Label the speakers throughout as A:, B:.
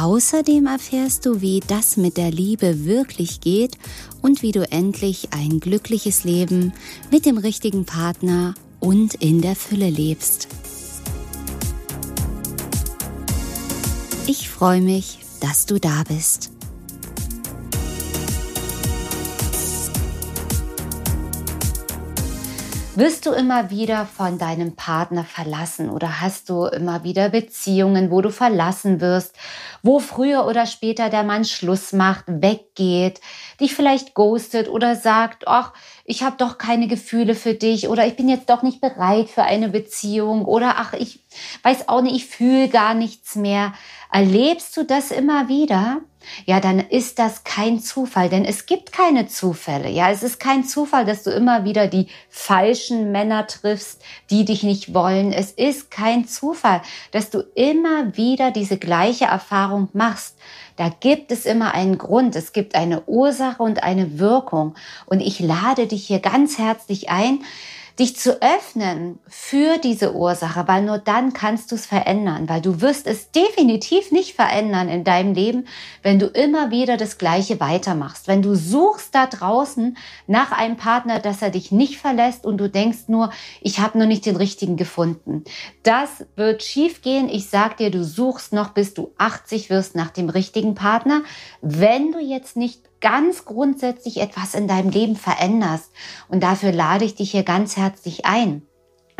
A: Außerdem erfährst du, wie das mit der Liebe wirklich geht und wie du endlich ein glückliches Leben mit dem richtigen Partner und in der Fülle lebst. Ich freue mich, dass du da bist. Wirst du immer wieder von deinem Partner verlassen oder hast du immer wieder Beziehungen, wo du verlassen wirst, wo früher oder später der Mann Schluss macht, weggeht, dich vielleicht ghostet oder sagt, ach, ich habe doch keine Gefühle für dich oder ich bin jetzt doch nicht bereit für eine Beziehung oder ach, ich weiß auch nicht, ich fühle gar nichts mehr. Erlebst du das immer wieder? Ja, dann ist das kein Zufall, denn es gibt keine Zufälle. Ja, es ist kein Zufall, dass du immer wieder die falschen Männer triffst, die dich nicht wollen. Es ist kein Zufall, dass du immer wieder diese gleiche Erfahrung machst. Da gibt es immer einen Grund. Es gibt eine Ursache und eine Wirkung. Und ich lade dich hier ganz herzlich ein, dich zu öffnen für diese Ursache, weil nur dann kannst du es verändern, weil du wirst es definitiv nicht verändern in deinem Leben, wenn du immer wieder das Gleiche weitermachst. Wenn du suchst da draußen nach einem Partner, dass er dich nicht verlässt und du denkst nur, ich habe nur nicht den richtigen gefunden. Das wird schief gehen. Ich sag dir, du suchst noch, bis du 80 wirst nach dem richtigen Partner. Wenn du jetzt nicht ganz grundsätzlich etwas in deinem Leben veränderst. Und dafür lade ich dich hier ganz herzlich ein.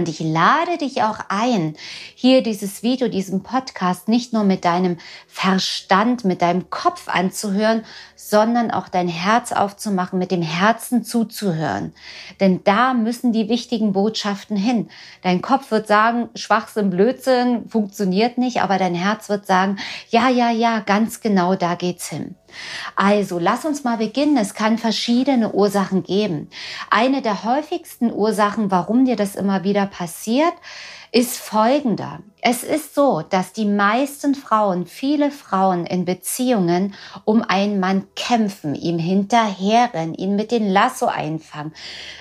A: Und ich lade dich auch ein, hier dieses Video, diesen Podcast nicht nur mit deinem Verstand, mit deinem Kopf anzuhören, sondern auch dein Herz aufzumachen, mit dem Herzen zuzuhören. Denn da müssen die wichtigen Botschaften hin. Dein Kopf wird sagen, Schwachsinn, Blödsinn, funktioniert nicht, aber dein Herz wird sagen, ja, ja, ja, ganz genau da geht's hin. Also, lass uns mal beginnen. Es kann verschiedene Ursachen geben. Eine der häufigsten Ursachen, warum dir das immer wieder passiert, ist folgender. Es ist so, dass die meisten Frauen, viele Frauen in Beziehungen um einen Mann kämpfen, ihm hinterherrennen, ihn mit den Lasso einfangen,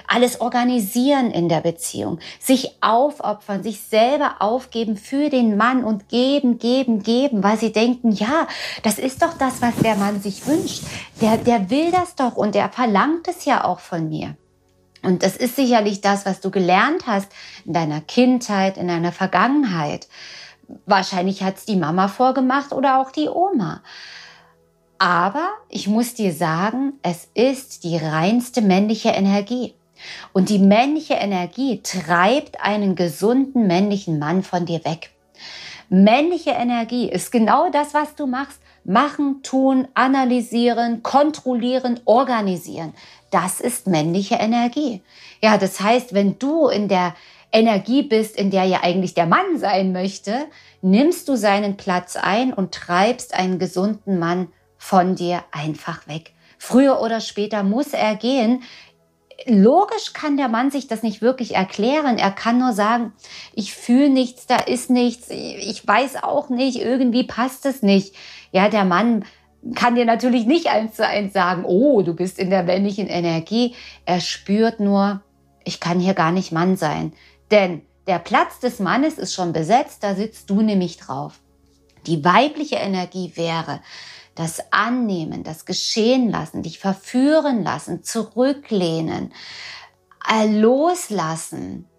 A: alles organisieren in der Beziehung, sich aufopfern, sich selber aufgeben für den Mann und geben, geben, geben, weil sie denken, ja, das ist doch das, was der Mann sich wünscht. Der, der will das doch und der verlangt es ja auch von mir. Und das ist sicherlich das, was du gelernt hast in deiner Kindheit, in deiner Vergangenheit. Wahrscheinlich hat es die Mama vorgemacht oder auch die Oma. Aber ich muss dir sagen, es ist die reinste männliche Energie. Und die männliche Energie treibt einen gesunden männlichen Mann von dir weg. Männliche Energie ist genau das, was du machst. Machen, tun, analysieren, kontrollieren, organisieren. Das ist männliche Energie. Ja, das heißt, wenn du in der Energie bist, in der ja eigentlich der Mann sein möchte, nimmst du seinen Platz ein und treibst einen gesunden Mann von dir einfach weg. Früher oder später muss er gehen. Logisch kann der Mann sich das nicht wirklich erklären. Er kann nur sagen, ich fühle nichts, da ist nichts, ich weiß auch nicht, irgendwie passt es nicht. Ja, der Mann kann dir natürlich nicht eins zu eins sagen, oh, du bist in der männlichen Energie. Er spürt nur, ich kann hier gar nicht Mann sein. Denn der Platz des Mannes ist schon besetzt, da sitzt du nämlich drauf. Die weibliche Energie wäre das Annehmen, das Geschehen lassen, dich verführen lassen, zurücklehnen, äh, loslassen,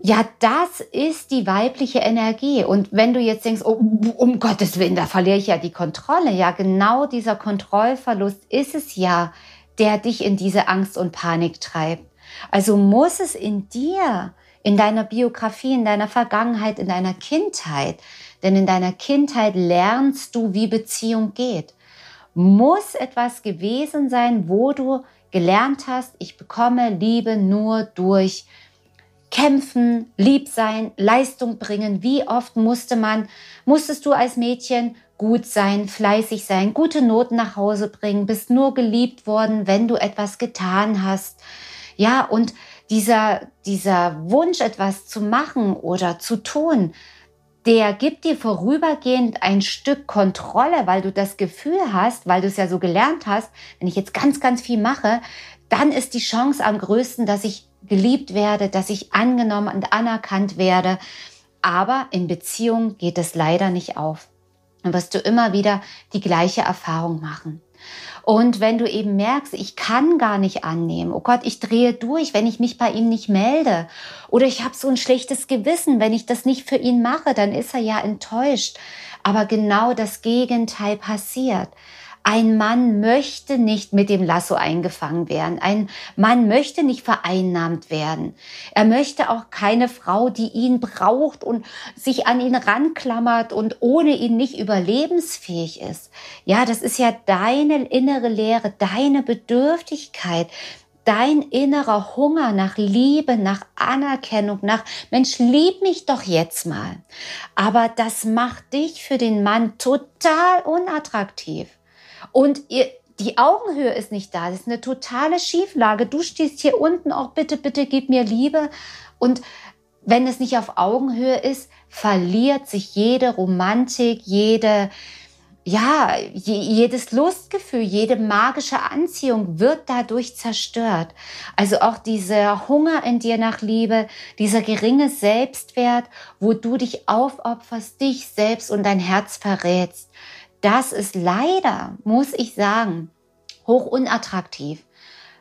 A: ja, das ist die weibliche Energie. Und wenn du jetzt denkst, oh, um Gottes Willen, da verliere ich ja die Kontrolle. Ja, genau dieser Kontrollverlust ist es ja, der dich in diese Angst und Panik treibt. Also muss es in dir, in deiner Biografie, in deiner Vergangenheit, in deiner Kindheit, denn in deiner Kindheit lernst du, wie Beziehung geht, muss etwas gewesen sein, wo du gelernt hast, ich bekomme Liebe nur durch kämpfen, lieb sein, Leistung bringen. Wie oft musste man, musstest du als Mädchen gut sein, fleißig sein, gute Noten nach Hause bringen, bist nur geliebt worden, wenn du etwas getan hast. Ja, und dieser, dieser Wunsch, etwas zu machen oder zu tun, der gibt dir vorübergehend ein Stück Kontrolle, weil du das Gefühl hast, weil du es ja so gelernt hast, wenn ich jetzt ganz, ganz viel mache, dann ist die Chance am größten, dass ich geliebt werde, dass ich angenommen und anerkannt werde. Aber in Beziehung geht es leider nicht auf. Dann wirst du immer wieder die gleiche Erfahrung machen. Und wenn du eben merkst, ich kann gar nicht annehmen, oh Gott, ich drehe durch, wenn ich mich bei ihm nicht melde, oder ich habe so ein schlechtes Gewissen, wenn ich das nicht für ihn mache, dann ist er ja enttäuscht. Aber genau das Gegenteil passiert. Ein Mann möchte nicht mit dem Lasso eingefangen werden. Ein Mann möchte nicht vereinnahmt werden. Er möchte auch keine Frau, die ihn braucht und sich an ihn ranklammert und ohne ihn nicht überlebensfähig ist. Ja, das ist ja deine innere Lehre, deine Bedürftigkeit, dein innerer Hunger nach Liebe, nach Anerkennung, nach Mensch, lieb mich doch jetzt mal. Aber das macht dich für den Mann total unattraktiv. Und ihr, die Augenhöhe ist nicht da. Das ist eine totale Schieflage. Du stehst hier unten, auch bitte, bitte gib mir Liebe. Und wenn es nicht auf Augenhöhe ist, verliert sich jede Romantik, jede, ja, jedes Lustgefühl, jede magische Anziehung wird dadurch zerstört. Also auch dieser Hunger in dir nach Liebe, dieser geringe Selbstwert, wo du dich aufopferst, dich selbst und dein Herz verrätst das ist leider, muss ich sagen, hoch unattraktiv.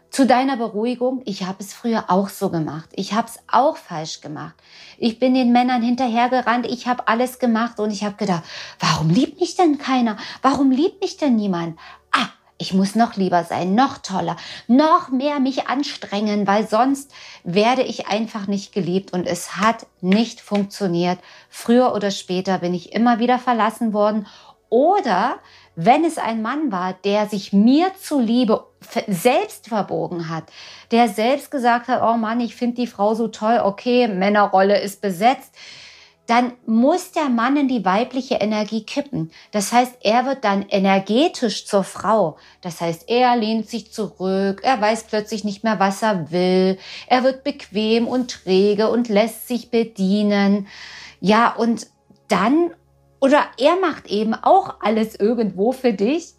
A: Zu deiner Beruhigung, ich habe es früher auch so gemacht. Ich habe es auch falsch gemacht. Ich bin den Männern hinterhergerannt, ich habe alles gemacht und ich habe gedacht, warum liebt mich denn keiner? Warum liebt mich denn niemand? Ah, ich muss noch lieber sein, noch toller, noch mehr mich anstrengen, weil sonst werde ich einfach nicht geliebt und es hat nicht funktioniert. Früher oder später bin ich immer wieder verlassen worden oder wenn es ein Mann war, der sich mir zuliebe selbst verbogen hat, der selbst gesagt hat, oh Mann, ich finde die Frau so toll, okay, Männerrolle ist besetzt, dann muss der Mann in die weibliche Energie kippen. Das heißt, er wird dann energetisch zur Frau. Das heißt, er lehnt sich zurück, er weiß plötzlich nicht mehr, was er will, er wird bequem und träge und lässt sich bedienen. Ja, und dann oder er macht eben auch alles irgendwo für dich.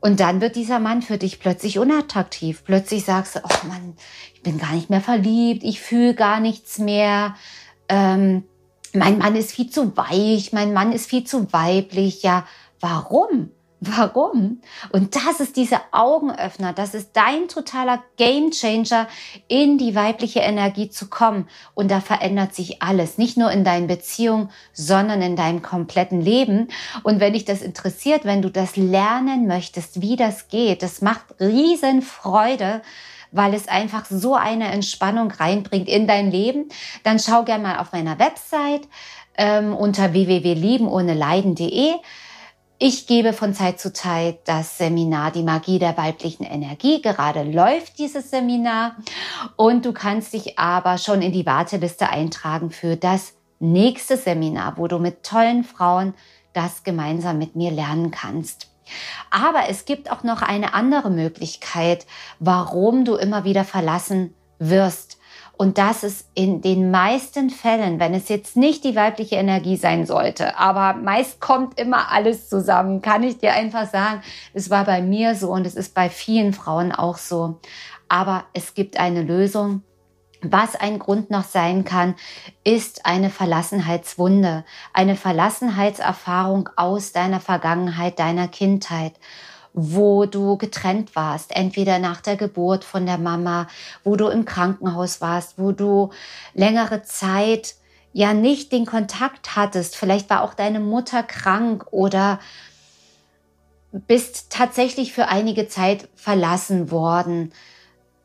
A: Und dann wird dieser Mann für dich plötzlich unattraktiv. Plötzlich sagst du, oh Mann, ich bin gar nicht mehr verliebt, ich fühle gar nichts mehr. Ähm, mein Mann ist viel zu weich, mein Mann ist viel zu weiblich. Ja, warum? Warum? Und das ist dieser Augenöffner, das ist dein totaler Gamechanger, in die weibliche Energie zu kommen. Und da verändert sich alles, nicht nur in deinen Beziehungen, sondern in deinem kompletten Leben. Und wenn dich das interessiert, wenn du das lernen möchtest, wie das geht, das macht riesen Freude weil es einfach so eine Entspannung reinbringt in dein Leben, dann schau gerne mal auf meiner Website ähm, unter www.liebenohneleiden.de. Ich gebe von Zeit zu Zeit das Seminar Die Magie der weiblichen Energie. Gerade läuft dieses Seminar und du kannst dich aber schon in die Warteliste eintragen für das nächste Seminar, wo du mit tollen Frauen das gemeinsam mit mir lernen kannst. Aber es gibt auch noch eine andere Möglichkeit, warum du immer wieder verlassen wirst. Und das ist in den meisten Fällen, wenn es jetzt nicht die weibliche Energie sein sollte, aber meist kommt immer alles zusammen, kann ich dir einfach sagen, es war bei mir so und es ist bei vielen Frauen auch so. Aber es gibt eine Lösung. Was ein Grund noch sein kann, ist eine Verlassenheitswunde, eine Verlassenheitserfahrung aus deiner Vergangenheit, deiner Kindheit wo du getrennt warst, entweder nach der Geburt von der Mama, wo du im Krankenhaus warst, wo du längere Zeit ja nicht den Kontakt hattest, vielleicht war auch deine Mutter krank oder bist tatsächlich für einige Zeit verlassen worden,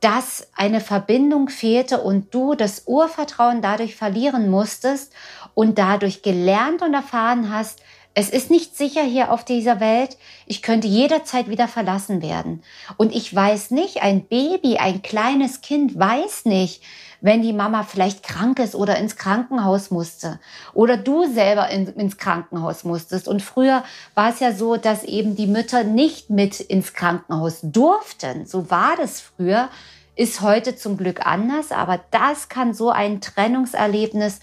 A: dass eine Verbindung fehlte und du das Urvertrauen dadurch verlieren musstest und dadurch gelernt und erfahren hast, es ist nicht sicher hier auf dieser Welt. Ich könnte jederzeit wieder verlassen werden. Und ich weiß nicht, ein Baby, ein kleines Kind weiß nicht, wenn die Mama vielleicht krank ist oder ins Krankenhaus musste oder du selber in, ins Krankenhaus musstest. Und früher war es ja so, dass eben die Mütter nicht mit ins Krankenhaus durften. So war das früher. Ist heute zum Glück anders, aber das kann so ein Trennungserlebnis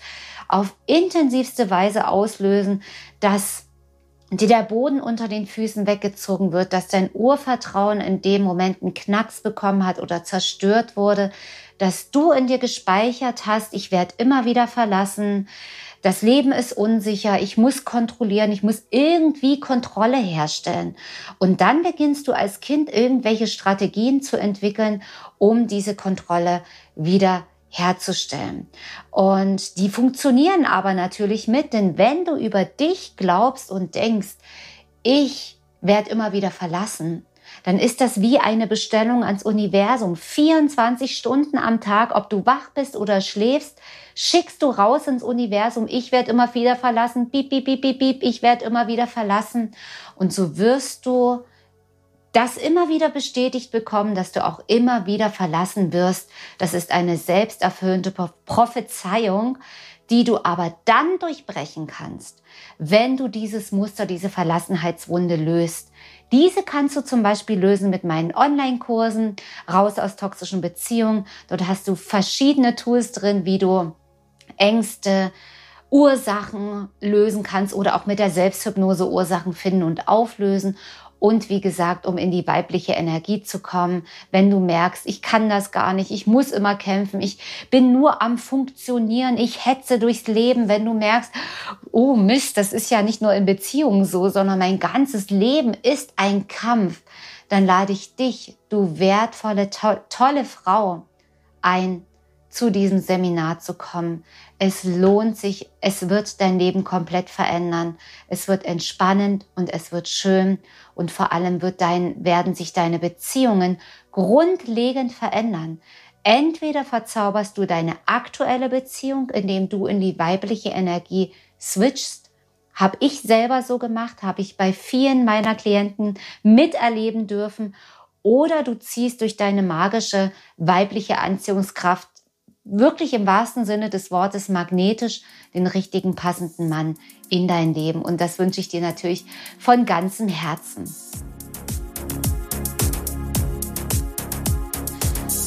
A: auf intensivste Weise auslösen, dass dir der Boden unter den Füßen weggezogen wird, dass dein Urvertrauen in dem Moment einen Knacks bekommen hat oder zerstört wurde, dass du in dir gespeichert hast, ich werde immer wieder verlassen, das Leben ist unsicher, ich muss kontrollieren, ich muss irgendwie Kontrolle herstellen. Und dann beginnst du als Kind irgendwelche Strategien zu entwickeln, um diese Kontrolle wieder herzustellen. Und die funktionieren aber natürlich mit, denn wenn du über dich glaubst und denkst, ich werde immer wieder verlassen, dann ist das wie eine Bestellung ans Universum. 24 Stunden am Tag, ob du wach bist oder schläfst, schickst du raus ins Universum. Ich werde immer wieder verlassen. Piep, piep, piep, piep, piep. Ich werde immer wieder verlassen. Und so wirst du das immer wieder bestätigt bekommen, dass du auch immer wieder verlassen wirst. Das ist eine selbsterfüllende Prophezeiung, die du aber dann durchbrechen kannst, wenn du dieses Muster, diese Verlassenheitswunde löst. Diese kannst du zum Beispiel lösen mit meinen Online-Kursen, raus aus toxischen Beziehungen. Dort hast du verschiedene Tools drin, wie du Ängste, Ursachen lösen kannst oder auch mit der Selbsthypnose Ursachen finden und auflösen und wie gesagt, um in die weibliche Energie zu kommen, wenn du merkst, ich kann das gar nicht, ich muss immer kämpfen, ich bin nur am Funktionieren, ich hetze durchs Leben, wenn du merkst, oh Mist, das ist ja nicht nur in Beziehungen so, sondern mein ganzes Leben ist ein Kampf, dann lade ich dich, du wertvolle, to tolle Frau, ein, zu diesem Seminar zu kommen. Es lohnt sich, es wird dein Leben komplett verändern. Es wird entspannend und es wird schön und vor allem wird dein, werden sich deine Beziehungen grundlegend verändern. Entweder verzauberst du deine aktuelle Beziehung, indem du in die weibliche Energie switchst. Habe ich selber so gemacht, habe ich bei vielen meiner Klienten miterleben dürfen. Oder du ziehst durch deine magische weibliche Anziehungskraft wirklich im wahrsten Sinne des Wortes magnetisch den richtigen passenden Mann in dein Leben. Und das wünsche ich dir natürlich von ganzem Herzen.